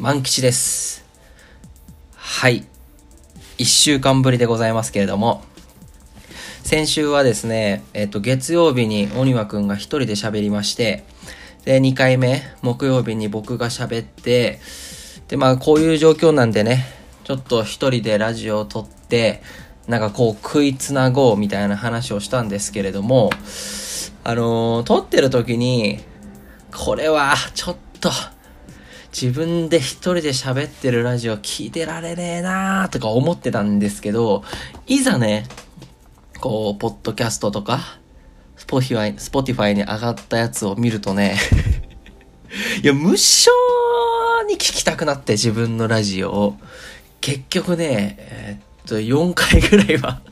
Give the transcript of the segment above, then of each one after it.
万吉です。はい。一週間ぶりでございますけれども、先週はですね、えっと、月曜日に鬼輪くんが一人で喋りまして、で、2回目、木曜日に僕が喋って、で、まあ、こういう状況なんでね、ちょっと一人でラジオを撮って、なんかこう、食いつなごうみたいな話をしたんですけれども、あのー撮ってる時に、これは、ちょっと、自分で一人で喋ってるラジオ聞いてられねえなーとか思ってたんですけど、いざね、こう、ポッドキャストとか、スポティファイ、スポティファイに上がったやつを見るとね、いや、無性に聞きたくなって自分のラジオを。結局ね、えーっと、4回ぐらいは、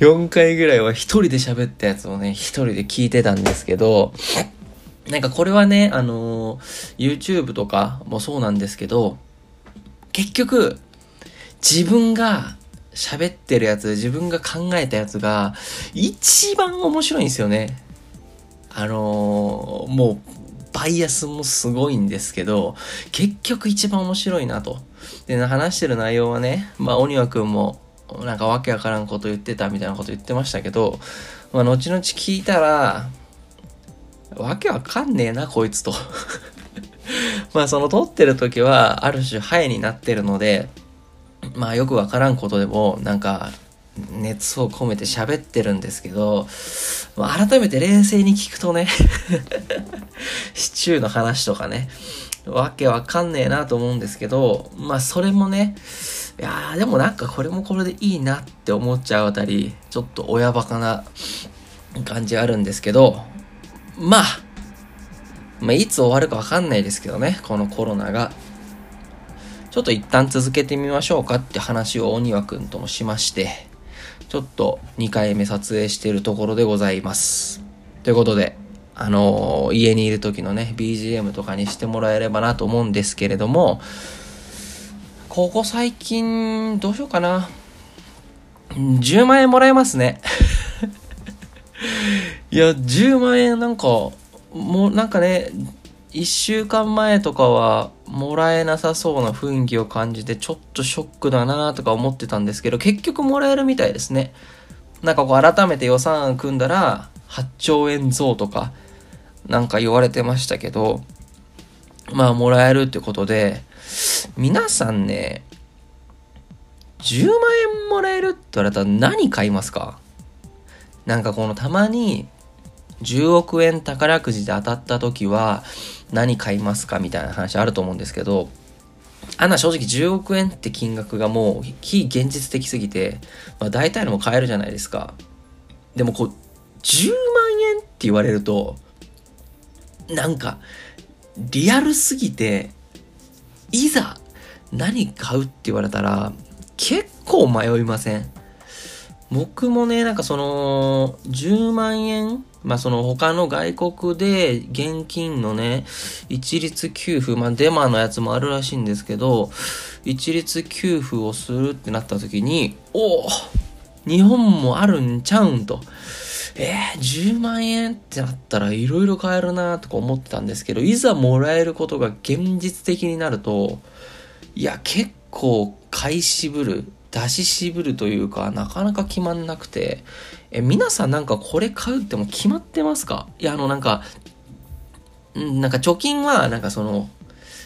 4回ぐらいは一人で喋ったやつをね、一人で聞いてたんですけど、なんかこれはね、あのー YouTube とかもそうなんですけど、結局、自分が喋ってるやつ、自分が考えたやつが、一番面白いんですよね。あのーもう、バイアスもすごいんですけど、結局一番面白いなと。で、話してる内容はね、まあ、鬼輪くんも、なんかわけわからんこと言ってたみたいなこと言ってましたけど、まあ、後々聞いたら、わけわかんねえな、こいつと。まあ、その撮ってる時は、ある種、ハイになってるので、まあ、よくわからんことでも、なんか、熱を込めて喋ってるんですけど、まあ、改めて冷静に聞くとね、シチューの話とかね、わけわかんねえなと思うんですけど、まあ、それもね、いやーでもなんかこれもこれでいいなって思っちゃうあたり、ちょっと親バカな感じあるんですけど、まあ、まあ、いつ終わるかわかんないですけどね、このコロナが。ちょっと一旦続けてみましょうかって話を鬼輪くんともしまして、ちょっと2回目撮影してるところでございます。ということで、あのー家にいる時のね、BGM とかにしてもらえればなと思うんですけれども、ここ最近、どうしようかな。10万円もらえますね。いや、10万円なんか、もうなんかね、1週間前とかはもらえなさそうな雰囲気を感じてちょっとショックだなとか思ってたんですけど、結局もらえるみたいですね。なんかこう改めて予算案組んだら8兆円増とかなんか言われてましたけど、まあもらえるってことで、皆さんね、10万円もらえるって言われたら何買いますか？なんかこのたまに10億円宝くじで当たった時は何買いますかみたいな話あると思うんですけど、あんな正直10億円って金額がもう非現実的すぎて、まあ大体のも買えるじゃないですか。でもこう、10万円って言われると、なんか、リアルすぎて、いざ何買うって言われたら、結構迷いません？僕もね、なんかその、10万円まあその他の外国で現金のね、一律給付、まあデマのやつもあるらしいんですけど、一律給付をするってなった時に、おお日本もあるんちゃうんと。えー、10万円ってなったら色々買えるなとか思ってたんですけど、いざもらえることが現実的になると、いや、結構買い渋る、出し渋るというか、なかなか決まんなくて、え、皆さんなんかこれ買うっても決まってますか？いや、あのなんか、んなんか貯金はなんかその、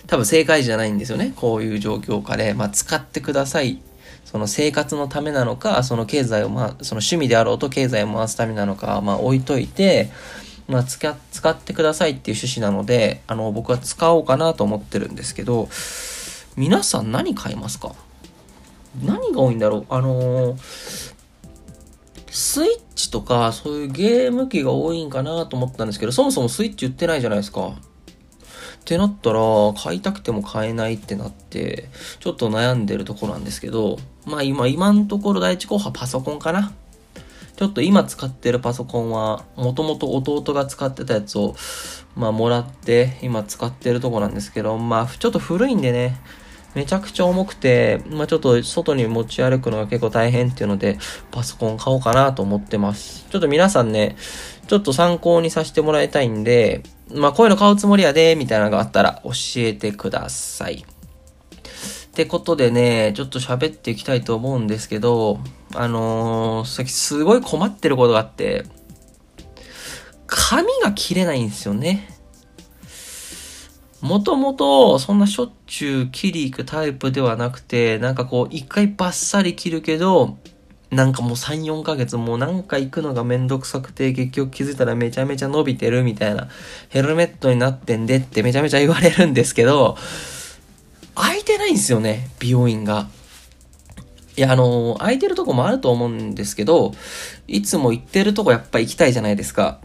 多分正解じゃないんですよね。こういう状況下で、まあ使ってください。その生活のためなのか、その経済をまあ、その趣味であろうと経済を回すためなのか、まあ置いといて、まあ使ってくださいっていう趣旨なので、あの僕は使おうかなと思ってるんですけど、皆さん何買いますか？何が多いんだろう？あのースイッチとかそういうゲーム機が多いんかなと思ったんですけど、そもそもスイッチ売ってないじゃないですか。ってなったら、買いたくても買えないってなって、ちょっと悩んでるとこなんですけど、まあ今、今のところ第一候補はパソコンかな。ちょっと今使ってるパソコンは、もともと弟が使ってたやつを、まあもらって、今使ってるとこなんですけど、まあちょっと古いんでね、めちゃくちゃ重くて、まあちょっと外に持ち歩くのが結構大変っていうので、パソコン買おうかなと思ってます。ちょっと皆さんね、ちょっと参考にさせてもらいたいんで、まあ、こういうの買うつもりやで、みたいなのがあったら教えてください。ってことでね、ちょっと喋っていきたいと思うんですけど、あのー、さっきすごい困ってることがあって、髪が切れないんですよね。もともと、そんなしょっちゅう切り行くタイプではなくて、なんかこう、一回バッサリ切るけど、なんかもう3、4ヶ月もうなんか行くのがめんどくさくて、結局気づいたらめちゃめちゃ伸びてるみたいな、ヘルメットになってんでってめちゃめちゃ言われるんですけど、空いてないんですよね、美容院が。いや、あのー、空いてるとこもあると思うんですけど、いつも行ってるとこやっぱ行きたいじゃないですか。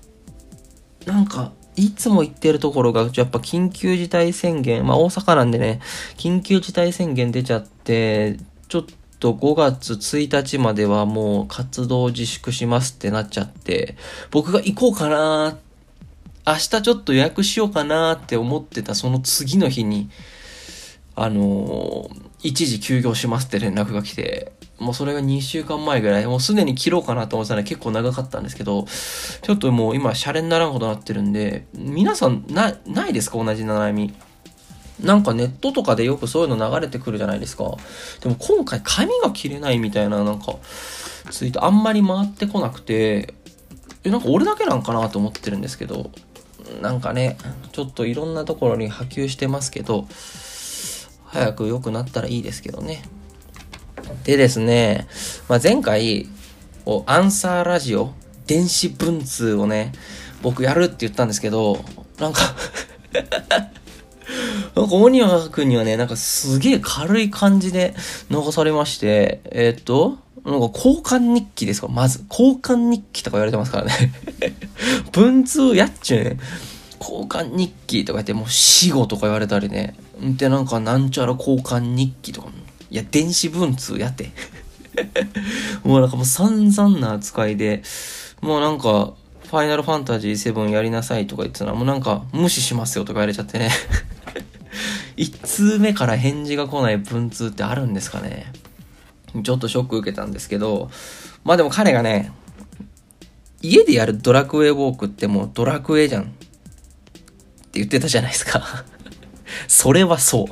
なんか、いつも行ってるところが、やっぱ緊急事態宣言、まあ大阪なんでね、緊急事態宣言出ちゃって、ちょっと5月1日まではもう活動自粛しますってなっちゃって、僕が行こうかな明日ちょっと予約しようかなって思ってたその次の日に、あのー、一時休業しますって連絡が来て、もうそれが2週間前ぐらい、もうすでに切ろうかなと思ってたら結構長かったんですけど、ちょっともう今、シャレにならんことになってるんで、皆さん、な、ないですか？同じ悩み。なんかネットとかでよくそういうの流れてくるじゃないですか。でも今回髪が切れないみたいななんか、ツイートあんまり回ってこなくて、え、なんか俺だけなんかなと思ってるんですけど、なんかね、ちょっといろんなところに波及してますけど、早く良くなったらいいですけどね。でですね、まあ、前回、アンサーラジオ、電子文通をね、僕やるって言ったんですけど、なんか なんか、鬼ニくんにはね、なんかすげえ軽い感じで流されまして、えー、っと、なんか交換日記ですかまず。交換日記とか言われてますからね 文通やっちゅうね。交換日記とか言って、もう死後とか言われたりね。で、なんかなんちゃら交換日記とかもいや、電子文通やって。もうなんかもう散々な扱いで、もうなんか、ファイナルファンタジー7やりなさいとか言ってたら、もうなんか、無視しますよとか言われちゃってね。一通目から返事が来ない文通ってあるんですかね。ちょっとショック受けたんですけど、まあでも彼がね、家でやるドラクエウォークってもうドラクエじゃん。って言ってたじゃないですか。それはそう。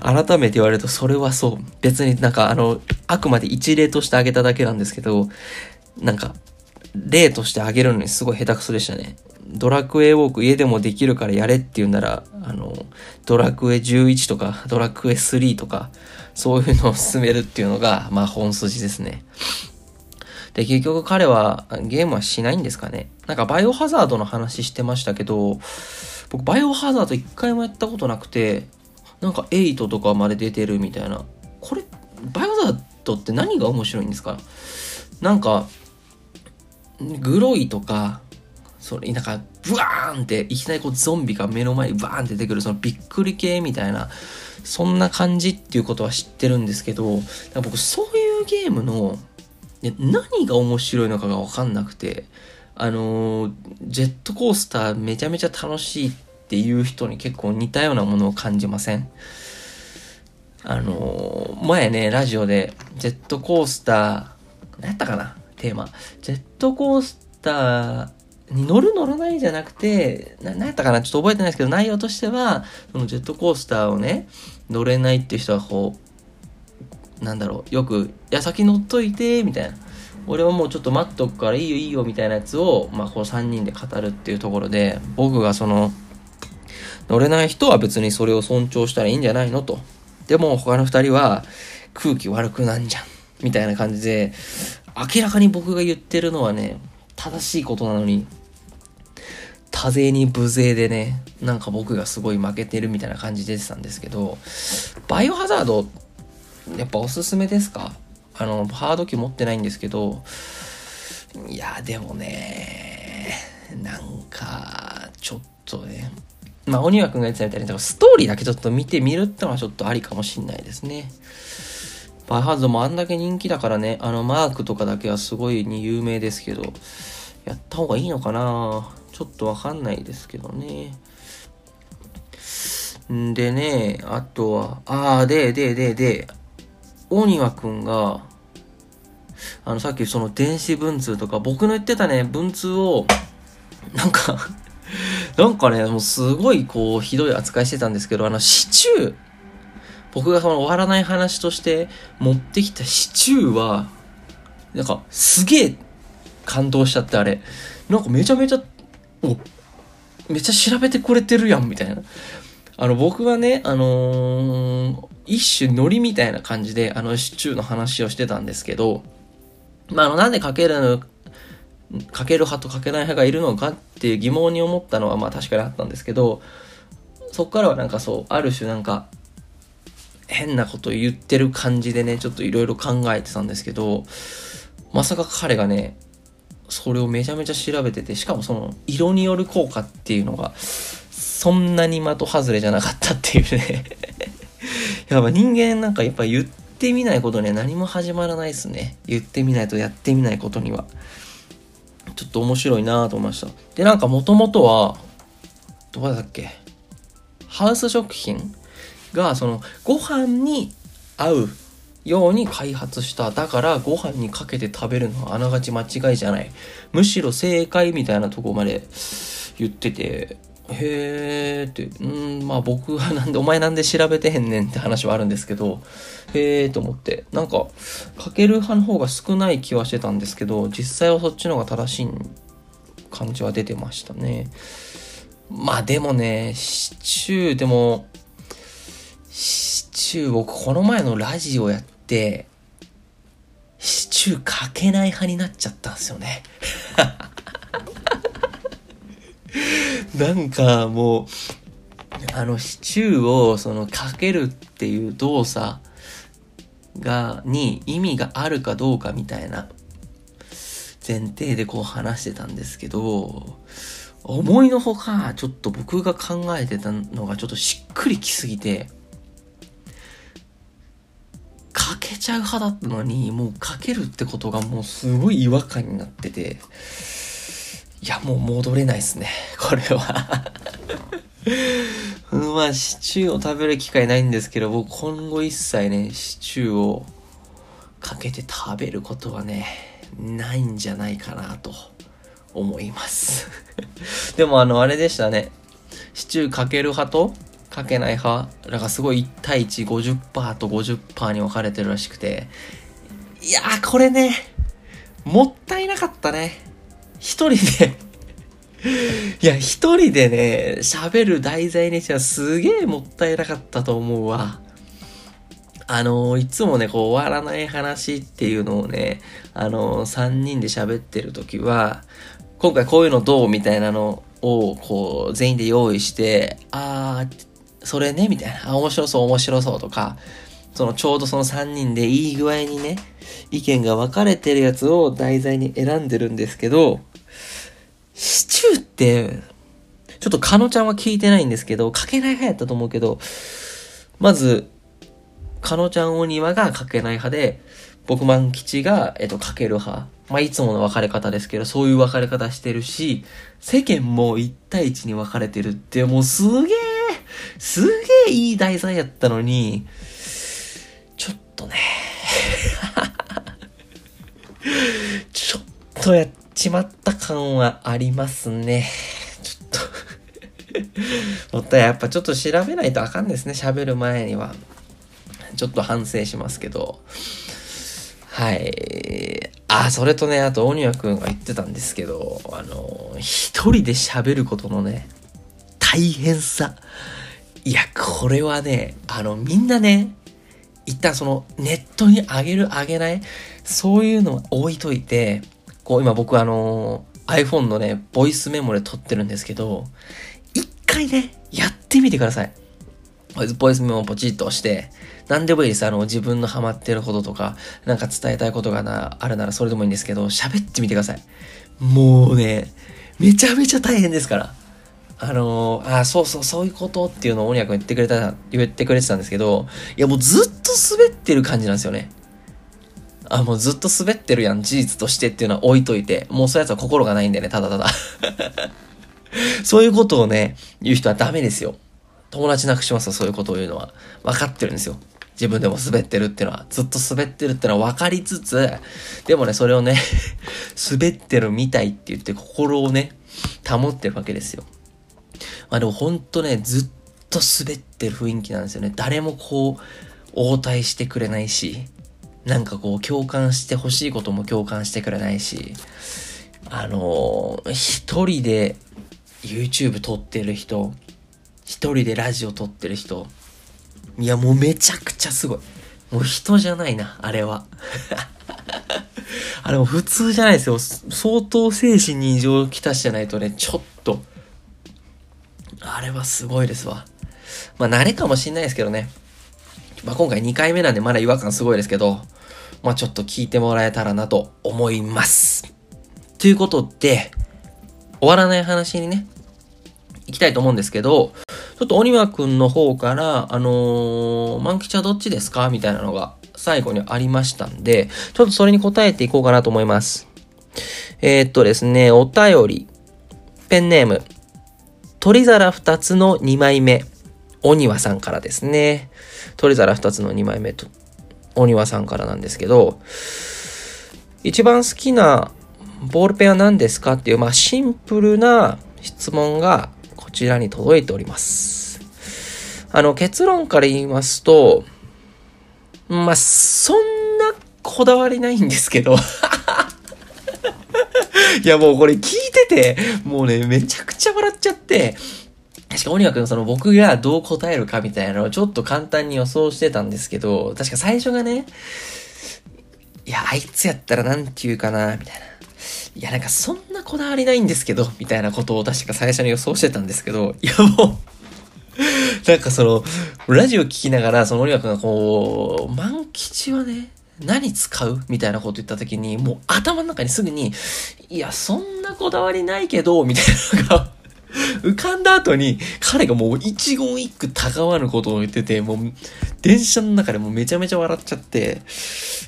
改めて言われるとそれはそう。別になんかあの、あくまで一例としてあげただけなんですけど、なんか、例としてあげるのにすごい下手くそでしたね。ドラクエウォーク家でもできるからやれって言うなら、あの、ドラクエ11とか、ドラクエ3とか、そういうのを進めるっていうのが、まあ本筋ですね。で、結局彼はゲームはしないんですかね。なんかバイオハザードの話してましたけど、僕バイオハザード一回もやったことなくて、なんか8とかまで出てるみたいな。これ、バイオハザードって何が面白いんですか？なんか、グロいとか、それ、なんか、ブワーンって、いきなりこうゾンビが目の前にバーンって出てくる、そのびっくり系みたいな、そんな感じっていうことは知ってるんですけど、僕そういうゲームの、で何が面白いのかがわかんなくて、あの、ジェットコースターめちゃめちゃ楽しいっていう人に結構似たようなものを感じません？あの、前ね、ラジオで、ジェットコースター、何やったかな？テーマ。ジェットコースターに乗る？乗らないじゃなくて、な、なやったかな？ちょっと覚えてないですけど、内容としては、そのジェットコースターをね、乗れないっていう人はこう、なんだろう、よく、いや、先乗っといて、みたいな。俺はもうちょっと待っとくからいいよいいよみたいなやつを、まあ、こう3人で語るっていうところで、僕がその、乗れない人は別にそれを尊重したらいいんじゃないのと。でも他の2人は空気悪くなんじゃん。みたいな感じで、明らかに僕が言ってるのはね、正しいことなのに、多勢に無勢でね、なんか僕がすごい負けてるみたいな感じで出てたんですけど、バイオハザードって、やっぱおすすめですか？あの、ハード機持ってないんですけど、いや、でもね、なんか、ちょっとね、まあ、鬼輪くんが言ってたみたいに、ストーリーだけちょっと見てみるってのはちょっとありかもしんないですね。バイハードもあんだけ人気だからね、あのマークとかだけはすごいに有名ですけど、やった方がいいのかな？ちょっとわかんないですけどね。んでね、あとは、あー、で、で、で、で、大庭くんが、あの、さっきその電子文通とか、僕の言ってたね、文通を、なんかなんかね、もうすごいこう、ひどい扱いしてたんですけど、あの、シチュー、僕がその終わらない話として持ってきたシチューは、なんか、すげえ感動しちゃって、あれ。なんかめちゃめちゃ、お、めっちゃ調べてくれてるやん、みたいな。あの、僕はね、あのー、一種ノリみたいな感じで、あの、シチューの話をしてたんですけど、まあ、あの、なんでかけるの、かける派とかけない派がいるのかっていう疑問に思ったのは、まあ確かにあったんですけど、そっからはなんかそう、ある種なんか、変なこと言ってる感じでね、ちょっといろいろ考えてたんですけど、まさか彼がね、それをめちゃめちゃ調べてて、しかもその色による効果っていうのが、そんなに的外れじゃなかったっていうね。やっぱ人間なんかやっぱ言ってみないことには何も始まらないですね。言ってみないとやってみないことには。ちょっと面白いなと思いました。で、なんかもともとは、どこだっけ？ハウス食品が、その、ご飯に合うように開発した。だからご飯にかけて食べるのはあながち間違いじゃない。むしろ正解みたいなとこまで言ってて、へーって、うん、まあ僕はなんで、お前なんで調べてへんねんって話はあるんですけど、へーと思って、なんか、かける派の方が少ない気はしてたんですけど、実際はそっちの方が正しい感じは出てましたね。まあでもね、シチュー、でも、シチュー、僕この前のラジオやって、シチューかけない派になっちゃったんですよね。なんかもう、あのシチューをそのかけるっていう動作が、に意味があるかどうかみたいな前提でこう話してたんですけど、思いのほか、ちょっと僕が考えてたのがちょっとしっくりきすぎて、かけちゃう派だったのに、もうかけるってことがもうすごい違和感になってて、いや、もう戻れないですね。これは まあ、シチューを食べる機会ないんですけど、僕今後一切ね、シチューをかけて食べることはね、ないんじゃないかなと思います でもあの、あれでしたね。シチューかける派とかけない派、だかすごい1対1、50%と50%に分かれてるらしくて、いやー、これね、もったいなかったね。一人で いや、一人でね、喋る題材にしてはすげえもったいなかったと思うわ。あのいつもね、こう、終わらない話っていうのをね、あの三人で喋ってる時は、今回こういうのどうみたいなのを、こう、全員で用意して、あー、それねみたいな。あ、面白そう、面白そうとか、そのちょうどその3人でいい具合にね、意見が分かれてるやつを題材に選んでるんですけど、シチューって、ちょっとカノちゃんは聞いてないんですけど、かけない派やったと思うけど、まず、カノちゃんお庭がかけない派で、僕万吉が、えっと、かける派。まあ、いつもの分かれ方ですけど、そういう分かれ方してるし、世間も1対1に分かれてるって、もうすげえ、すげえいい題材やったのに、ちょっとね、ちょっとやっちまった感はありますね。ちょっと もったいやっぱちょっと調べないとあかんですね。喋る前には。ちょっと反省しますけど。はい。あ、それとね、あと、鬼ニくんが言ってたんですけど、あの、一人で喋ることのね、大変さ。いや、これはね、あの、みんなね、一旦その、ネットに上げる上げない、そういうのは置いといて、こう今僕あのー、iPhone のね、ボイスメモで撮ってるんですけど、一回ね、やってみてください。ボイスメモをポチッと押して、何でもいいです。あの、自分のハマってることとか、なんか伝えたいことがな、あるならそれでもいいんですけど、喋ってみてください。もうね、めちゃめちゃ大変ですから。あのー、あ、そうそう、そういうことっていうのを鬼役言ってくれた、言ってくれてたんですけど、いやもうずっと滑ってる感じなんですよね。あ、もうずっと滑ってるやん、事実としてっていうのは置いといて、もうそういうやつは心がないんでね、ただただ そういうことをね、言う人はダメですよ。友達なくしますよ、そういうことを言うのは。分かってるんですよ。自分でも滑ってるっていうのは、ずっと滑ってるっていうのは分かりつつ、でもね、それをね 滑ってるみたいって言って心をね、保ってるわけですよ。まあでもほんとね、ずっと滑ってる雰囲気なんですよね。誰もこう、応対してくれないし、なんかこう共感してほしいことも共感してくれないし、あのー、一人で YouTube 撮ってる人、一人でラジオ撮ってる人、いやもうめちゃくちゃすごい。もう人じゃないな、あれは。あれも普通じゃないですよ。相当精神に異常をきたしじゃないとね、ちょっと、あれはすごいですわ。まあ慣れかもしんないですけどね。まあ今回2回目なんでまだ違和感すごいですけど、まあちょっと聞いてもらえたらなと思います。ということで、終わらない話にね、行きたいと思うんですけど、ちょっと鬼輪くんの方から、あのー、万吉はどっちですか？みたいなのが最後にありましたんで、ちょっとそれに答えていこうかなと思います。えー、っとですね、お便り、ペンネーム、鳥皿二つの2枚目、鬼輪さんからですね。鳥皿二つの2枚目と、鬼輪さんからなんですけど、一番好きなボールペンは何ですかっていう、まあ、シンプルな質問がこちらに届いております。あの、結論から言いますと、まあ、そんなこだわりないんですけど いや、もうこれ聞いてて、もうね、めちゃくちゃ笑っちゃって、確か、鬼くんその僕がどう答えるかみたいなのをちょっと簡単に予想してたんですけど、確か最初がね、いや、あいつやったらなんて言うかな、みたいな。いや、なんかそんなこだわりないんですけど、みたいなことを確か最初に予想してたんですけど、いやもうなんかその、ラジオ聞きながら、その鬼くんがこう、万吉はね、何使う？みたいなこと言った時に、もう頭の中にすぐに、いや、そんなこだわりないけど、みたいなのが浮かんだ後に、彼がもう一言一句たがわぬことを言ってて、もう、電車の中でもめちゃめちゃ笑っちゃって、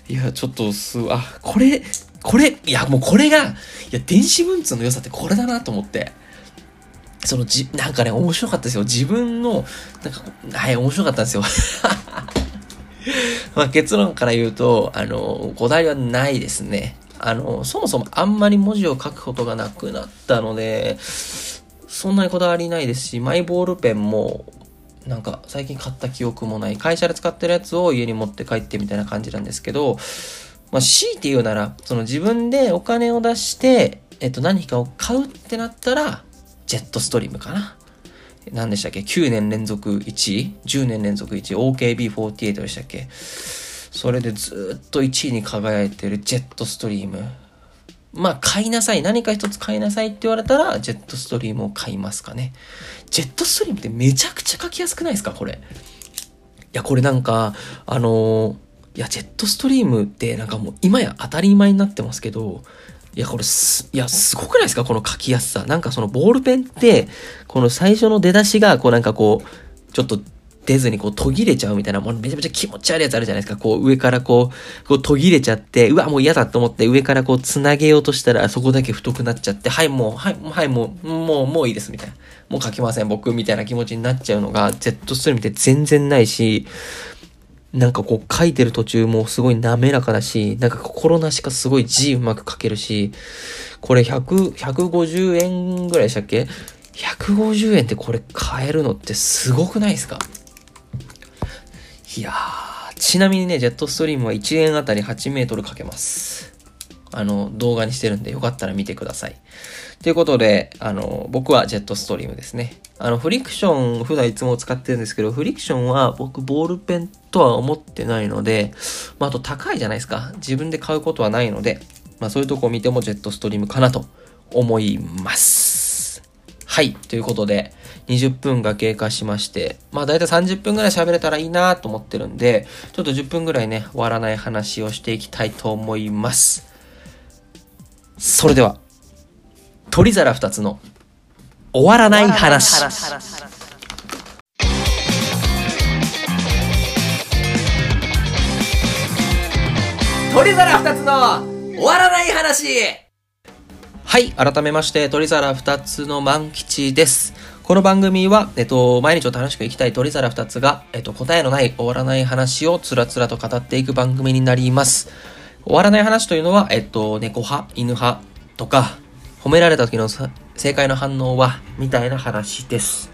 いや、ちょっとす、あ、これ、これ、いや、もうこれが、いや、電子文通の良さってこれだなと思って。そのじ、なんかね、面白かったですよ。自分の、なんか、はい、面白かったんですよ。まあ、結論から言うと、あの、こだわりはないですね。あの、そもそもあんまり文字を書くことがなくなったので、そんなにこだわりないですし、マイボールペンも、なんか最近買った記憶もない。会社で使ってるやつを家に持って帰ってみたいな感じなんですけど、まあ、強いて言うなら、その自分でお金を出して、えっと、何かを買うってなったら、ジェットストリームかな。何でしたっけ ?9 年連続1位 ?10 年連続1位 ?OKB48 でしたっけ？それでずっと1位に輝いてるジェットストリーム。まあ、買いなさい。何か一つ買いなさいって言われたら、ジェットストリームを買いますかね。ジェットストリームってめちゃくちゃ書きやすくないですか？これ。いや、これなんか、あのー、いや、ジェットストリームってなんかもう今や当たり前になってますけど、いや、これす、いや、すごくないですか？この書きやすさ。なんかそのボールペンって、この最初の出だしが、こうなんかこう、ちょっと出ずにこう途切れちゃうみたいな、もうめちゃめちゃ気持ち悪いやつあるじゃないですか。こう上からこう、こう途切れちゃって、うわ、もう嫌だと思って上からこう繋げようとしたらそこだけ太くなっちゃって、はい、もう、はい、はい、もう、もう、もういいです、みたいな。もう書きません、僕、みたいな気持ちになっちゃうのが、Z ストリームって全然ないし、なんかこう書いてる途中もすごい滑らかだし、なんか心なしかすごい字うまく書けるし、これ100、150円ぐらいでしたっけ ?150 円ってこれ買えるのってすごくないですか？いやー、ちなみにね、ジェットストリームは1円あたり8メートルかけます。あの、動画にしてるんでよかったら見てください。ということで、あの、僕はジェットストリームですね。あの、フリクション、普段いつも使ってるんですけど、フリクションは僕、ボールペンとは思ってないので、まあ、あと高いじゃないですか。自分で買うことはないので、まあ、そういうとこを見てもジェットストリームかなと思います。はい。ということで、20分が経過しまして、まあ大体30分ぐらい喋れたらいいなと思ってるんで、ちょっと10分ぐらいね、終わらない話をしていきたいと思います。それでは、鳥皿2つの終わらない話。鳥皿2つの終わらない話はい、改めまして、鳥皿2つの万吉です。この番組は、えっと、毎日を楽しく生きたい鳥皿二つが、えっと、答えのない終わらない話をつらつらと語っていく番組になります。終わらない話というのは、えっと、猫派、犬派とか、褒められた時の正解の反応は、みたいな話です。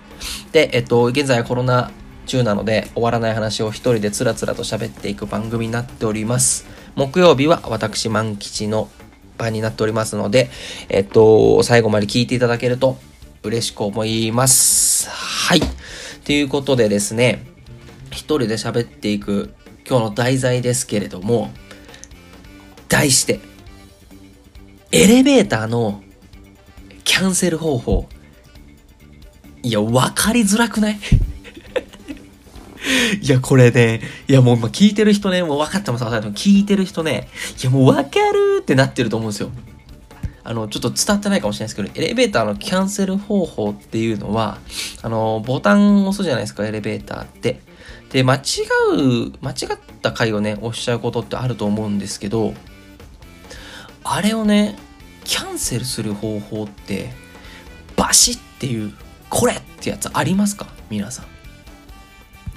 で、えっと、現在はコロナ中なので、終わらない話を一人でつらつらと喋っていく番組になっております。木曜日は私、万吉の場になっておりますので、えっと、最後まで聞いていただけると嬉しく思います。はい。ということでですね、一人で喋っていく今日の題材ですけれども、題して、エレベーターのキャンセル方法。いや、わかりづらくない？いや、これね、いやもう聞いてる人ね、もう分かってます、分かってます聞いてる人ね、いやもう分かるってなってると思うんですよ。あの、ちょっと伝わってないかもしれないですけど、エレベーターのキャンセル方法っていうのは、あの、ボタンを押すじゃないですか、エレベーターって。で、間違う、間違った回をね、押しちゃうことってあると思うんですけど、あれをね、キャンセルする方法って、バシッっていう、これってやつありますか？皆さ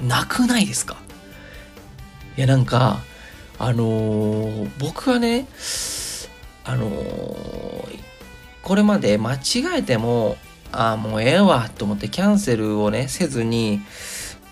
ん。なくないですか？いや、なんか、あのー、僕はね、あのー、これまで間違えても、ああ、もうええわと思ってキャンセルをね、せずに、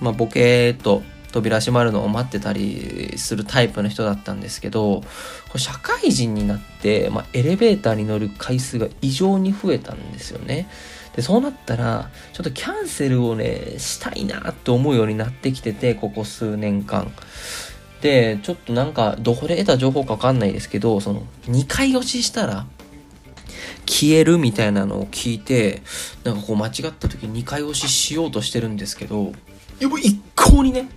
まあ、ボケーっと扉閉まるのを待ってたりするタイプの人だったんですけど、これ社会人になって、まあ、エレベーターに乗る回数が異常に増えたんですよね。で、そうなったら、ちょっとキャンセルをね、したいなって思うようになってきてて、ここ数年間。で、ちょっとなんか、どこで得た情報かわかんないですけど、その、2回押ししたら、消えるみたいなのを聞いて、なんかこう間違った時に2回押ししようとしてるんですけど、いやもう一向にね、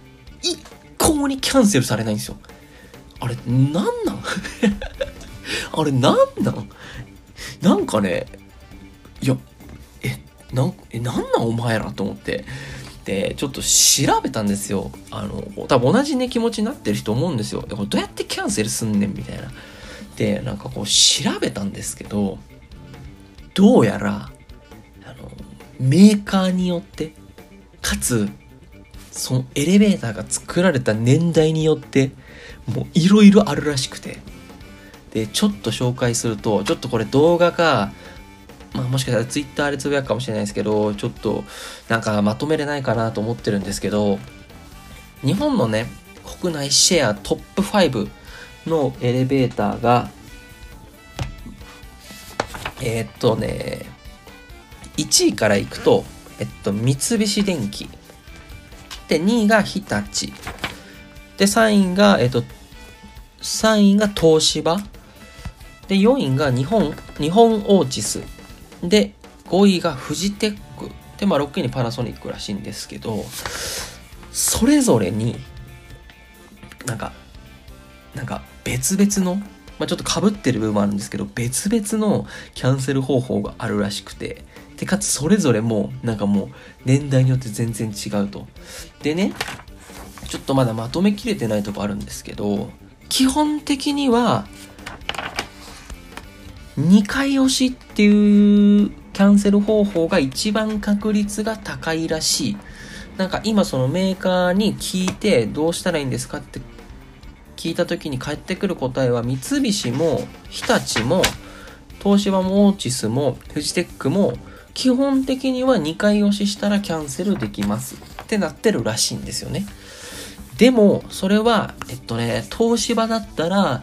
一向にキャンセルされないんですよ。あれ、なんなん？あれ、なんなん？なんかね、いや、え、なん、え、なんなんお前らと思って。で、ちょっと調べたんですよ。あの、多分同じね、気持ちになってる人思うんですよ。これどうやってキャンセルすんねんみたいな。で、なんかこう調べたんですけど、どうやら、あの、メーカーによって、かつ、そのエレベーターが作られた年代によって、もういろいろあるらしくて。で、ちょっと紹介すると、ちょっとこれ動画か、まあ、もしかしたらツイッターでつぶやくかもしれないですけど、ちょっとなんかまとめれないかなと思ってるんですけど、日本のね、国内シェアトップ5のエレベーターが、えー、っとね、1位からいくと、えっと、三菱電機。で、2位が日立。で、3位が、えっと、3位が東芝。で、4位が日本、日本オーチス。で、5位がフジテック。で、まあ、6位にパナソニックらしいんですけど、それぞれに、なんか、なんか別々の、まあ、ちょっとかぶってる部分もあるんですけど、別々のキャンセル方法があるらしくて、で、かつそれぞれも、なんかもう、年代によって全然違うと。でね、ちょっとまだまとめきれてないとこあるんですけど、基本的には、2回押しっていうキャンセル方法が一番確率が高いらしい。なんか今そのメーカーに聞いてどうしたらいいんですかって聞いた時に返ってくる答えは三菱も日立も東芝もオーチスもフジテックも基本的には2回押ししたらキャンセルできますってなってるらしいんですよね。でも、それは、えっとね、東芝だったら、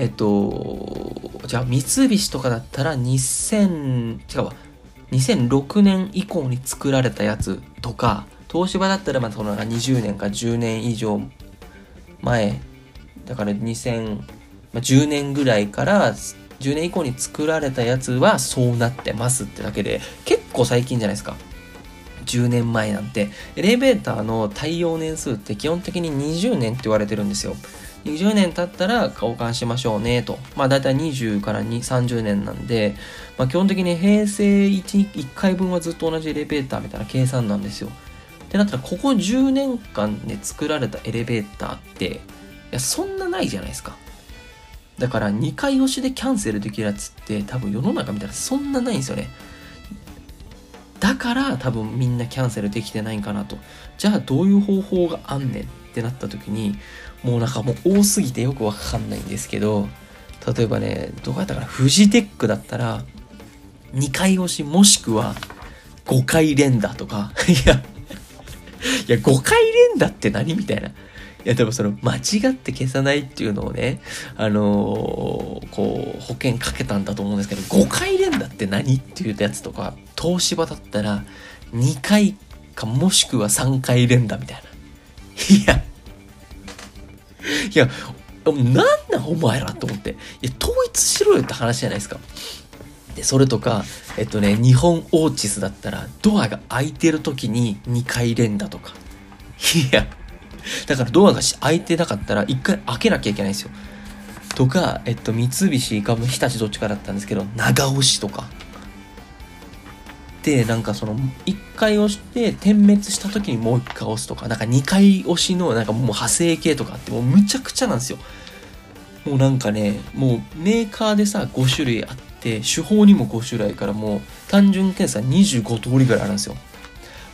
えっと、じゃあ三菱とかだったら2000、違うわ、2006年以降に作られたやつとか、東芝だったらまあその20年か10年以上前、だから2010年ぐらいから10年以降に作られたやつはそうなってますってだけで結構最近じゃないですか。10年前なんてエレベーターの耐用年数って基本的に20年って言われてるんですよ。20年経ったら交換しましょうねと。まあ大体20から30年なんで、まあ基本的に平成 1, 1回分はずっと同じエレベーターみたいな計算なんですよ。ってなったらここ10年間で作られたエレベーターって、いやそんなないじゃないですか。だから2回押しでキャンセルできるやつって多分世の中見たらそんなないんですよね。だから多分みんなキャンセルできてないんかなと。じゃあどういう方法があんねんってなった時に、もうなんかもう多すぎてよくわかんないんですけど、例えばね、どうやったかな、フジテックだったら、2回押しもしくは5回連打とか、いや、いや、5回連打って何みたいな。いや、でもその、間違って消さないっていうのをね、あのー、こう、保険かけたんだと思うんですけど、5回連打って何っていうやつとか、東芝だったら、2回かもしくは3回連打みたいな。いや、いや、なんなんお前らと思って。いや、統一しろよって話じゃないですか。で、それとか、えっとね、日本オーチスだったら、ドアが開いてる時に2回連打とか。いや、だからドアが開いてなかったら1回開けなきゃいけないんですよ。とか、えっと、三菱か日立どっちかだったんですけど、長押しとか。で、なんかその、1回押して点滅した時にもう1回押すとか、なんか2回押しのなんかもう派生系とかあって、もうむちゃくちゃなんですよ。もうなんかね、もうメーカーでさ、5種類あって、手法にも5種類からもう単純検査25通りぐらいあるんですよ。も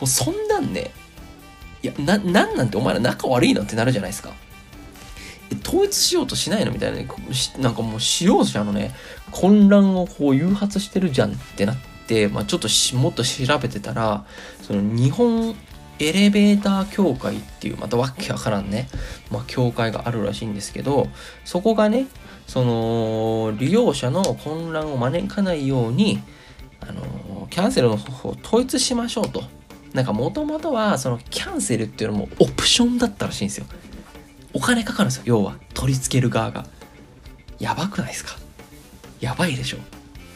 うそんなんね、いや、な、なんなんてお前ら仲悪いのってなるじゃないですか。統一しようとしないの？みたいなね、なんかもう使用者のね、混乱をこう誘発してるじゃんってなって、まあ、ちょっともっと調べてたら、その日本エレベーター協会っていう、またわけわからんね、まあ、協会があるらしいんですけど、そこがね、その、利用者の混乱を招かないように、あの、キャンセルの方法を統一しましょうと。なんかもともとは、そのキャンセルっていうのもオプションだったらしいんですよ。お金かかるんですよ、要は。取り付ける側が。やばくないですか？やばいでしょ。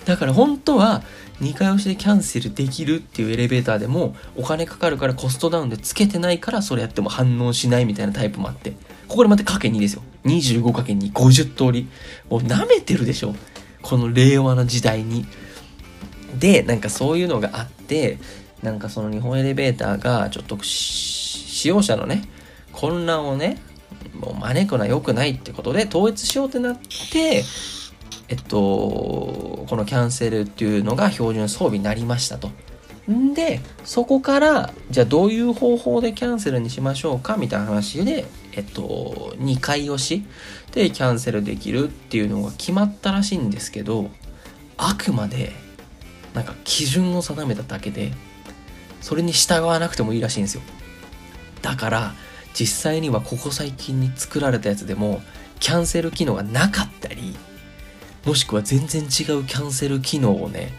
だから本当は、2回押しでキャンセルできるっていうエレベーターでもお金かかるからコストダウンでつけてないからそれやっても反応しないみたいなタイプもあってここでまたかけ2ですよ。25×250 通り。もう舐めてるでしょ。この令和の時代に。でなんかそういうのがあってなんかその日本エレベーターがちょっと使用者のね混乱をねもう招くのは良くないってことで統一しようってなってえっと、このキャンセルっていうのが標準装備になりましたと。んで、そこから、じゃあどういう方法でキャンセルにしましょうかみたいな話で、えっと、2回押しでキャンセルできるっていうのが決まったらしいんですけど、あくまで、なんか基準を定めただけで、それに従わなくてもいいらしいんですよ。だから、実際にはここ最近に作られたやつでも、キャンセル機能がなかったり、もしくは全然違うキャンセル機能をね、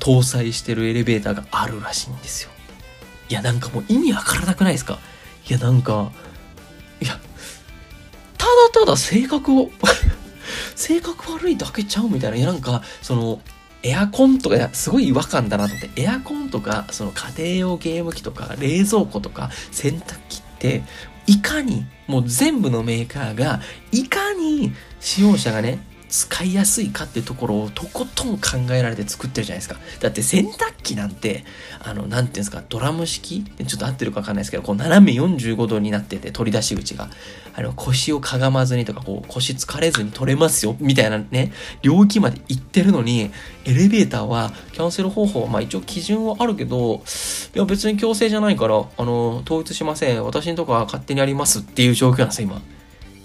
搭載してるエレベーターがあるらしいんですよ。いや、なんかもう意味わからなくないですか？いや、なんか、いや、ただただ性格を 性格悪いだけちゃうみたいな。いや、なんか、その、エアコンとか、すごい違和感だなと思って、エアコンとか、その家庭用ゲーム機とか、冷蔵庫とか、洗濯機って、いかに、もう全部のメーカーが、いかに使用者がね、使いやすいかってところをとことん考えられて作ってるじゃないですか。だって洗濯機なんて、あの、なんていうんですか、ドラム式？ちょっと合ってるかわかんないですけど、こう斜め45度になってて、取り出し口が。あの、腰をかがまずにとか、こう、腰疲れずに取れますよ、みたいなね、領域まで行ってるのに、エレベーターは、キャンセル方法は、まあ一応基準はあるけど、いや別に強制じゃないから、あの、統一しません。私のとこは勝手にやりますっていう状況なんですよ、今。い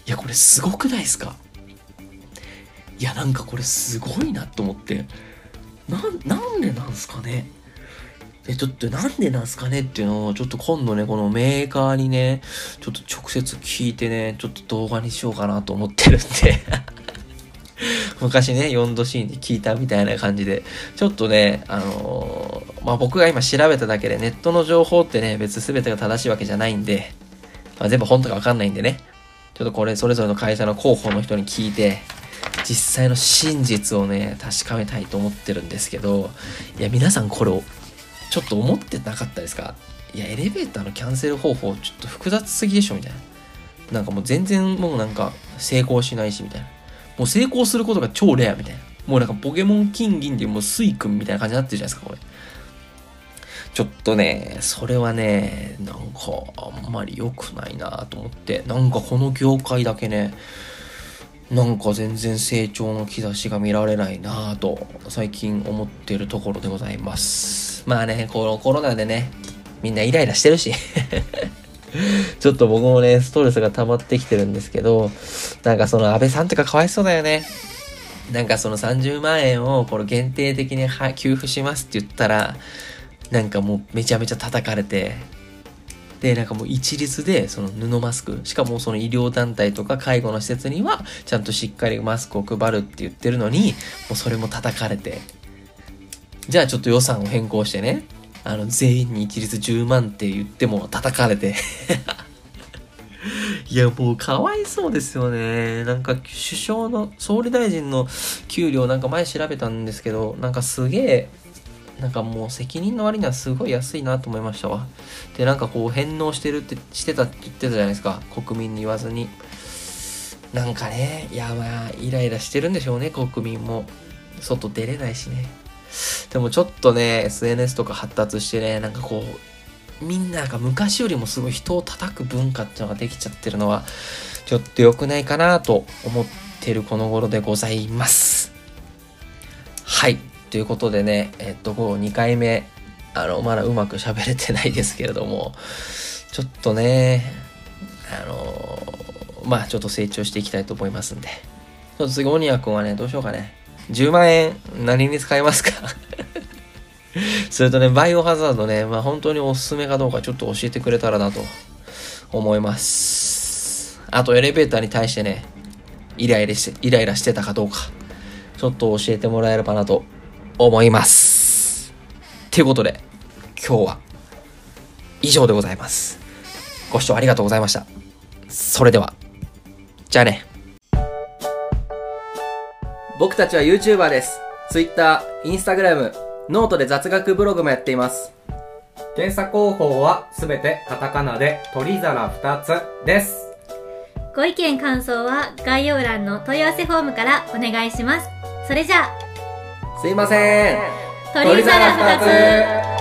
や、これすごくないですか？いやなんかこれすごいなと思って。なんでなんすかね？でちょっとなんでなんすかねっていうのをちょっと今度ねこのメーカーにねちょっと直接聞いてねちょっと動画にしようかなと思ってるんで。昔ね、4度シーンで聞いたみたいな感じで、ちょっとね、あのー、まあ、僕が今調べただけでネットの情報ってね、別全てが正しいわけじゃないんで、まあ、全部本当かわかんないんでね、ちょっとこれそれぞれの会社の広報の人に聞いて、実際の真実をね、確かめたいと思ってるんですけど、いや、皆さんこれを、ちょっと思ってなかったですか？いや、エレベーターのキャンセル方法、ちょっと複雑すぎでしょみたいな。なんかもう全然もうなんか成功しないし、みたいな。もう成功することが超レアみたいな。もうなんかポケモン金銀でもうスイ君みたいな感じになってるじゃないですか、これ。ちょっとね、それはね、なんかあんまり良くないなと思って、なんかこの業界だけね、なんか全然成長の兆しが見られないなぁと最近思ってるところでございます。まあね、このコロナでね、みんなイライラしてるし ちょっと僕もね、ストレスが溜まってきてるんですけど、なんかその安倍さんとかかわいそうだよね。なんかその30万円をこれ限定的に給付しますって言ったら、なんかもうめちゃめちゃ叩かれて、で、なんかもう一律でその布マスク、しかもその医療団体とか介護の施設にはちゃんとしっかりマスクを配るって言ってるのに、もうそれも叩かれて、じゃあちょっと予算を変更してね、あの、全員に一律10万って言っても叩かれて。いや、もうかわいそうですよね。なんか首相の、総理大臣の給料なんか前調べたんですけど、なんかすげえ、なんかもう責任の割にはすごい安いなと思いましたわ。で、なんかこう返納してるって、してたって言ってたじゃないですか。国民に言わずに。なんかね、いやまあ、イライラしてるんでしょうね、国民も。外出れないしね。でもちょっとね、SNS とか発達してね、なんかこう、みんなが昔よりもすごい人を叩く文化っていうのができちゃってるのは、ちょっと良くないかなと思ってるこの頃でございます。はい。ということでね、えっと、こう2回目、あの、まだうまく喋れてないですけれども、ちょっとね、あのまあちょっと成長していきたいと思いますんで。ちょっと次、オニア君はね、どうしようかね。10万円何に使いますか？それとね、バイオハザードね、まあ本当におすすめかどうかちょっと教えてくれたらなと思います。あとエレベーターに対してね、イライラして、イライラしてたかどうか、ちょっと教えてもらえればなと思います。ということで、今日は以上でございます。ご視聴ありがとうございました。それでは、じゃあね。僕たちは YouTuber です。Twitter、Instagram、ノートで雑学ブログもやっています。検索方法はすべてカタカナで鳥皿2つです。ご意見感想は概要欄の問い合わせフォームからお願いします。それじゃあ、すいません。鳥皿2つ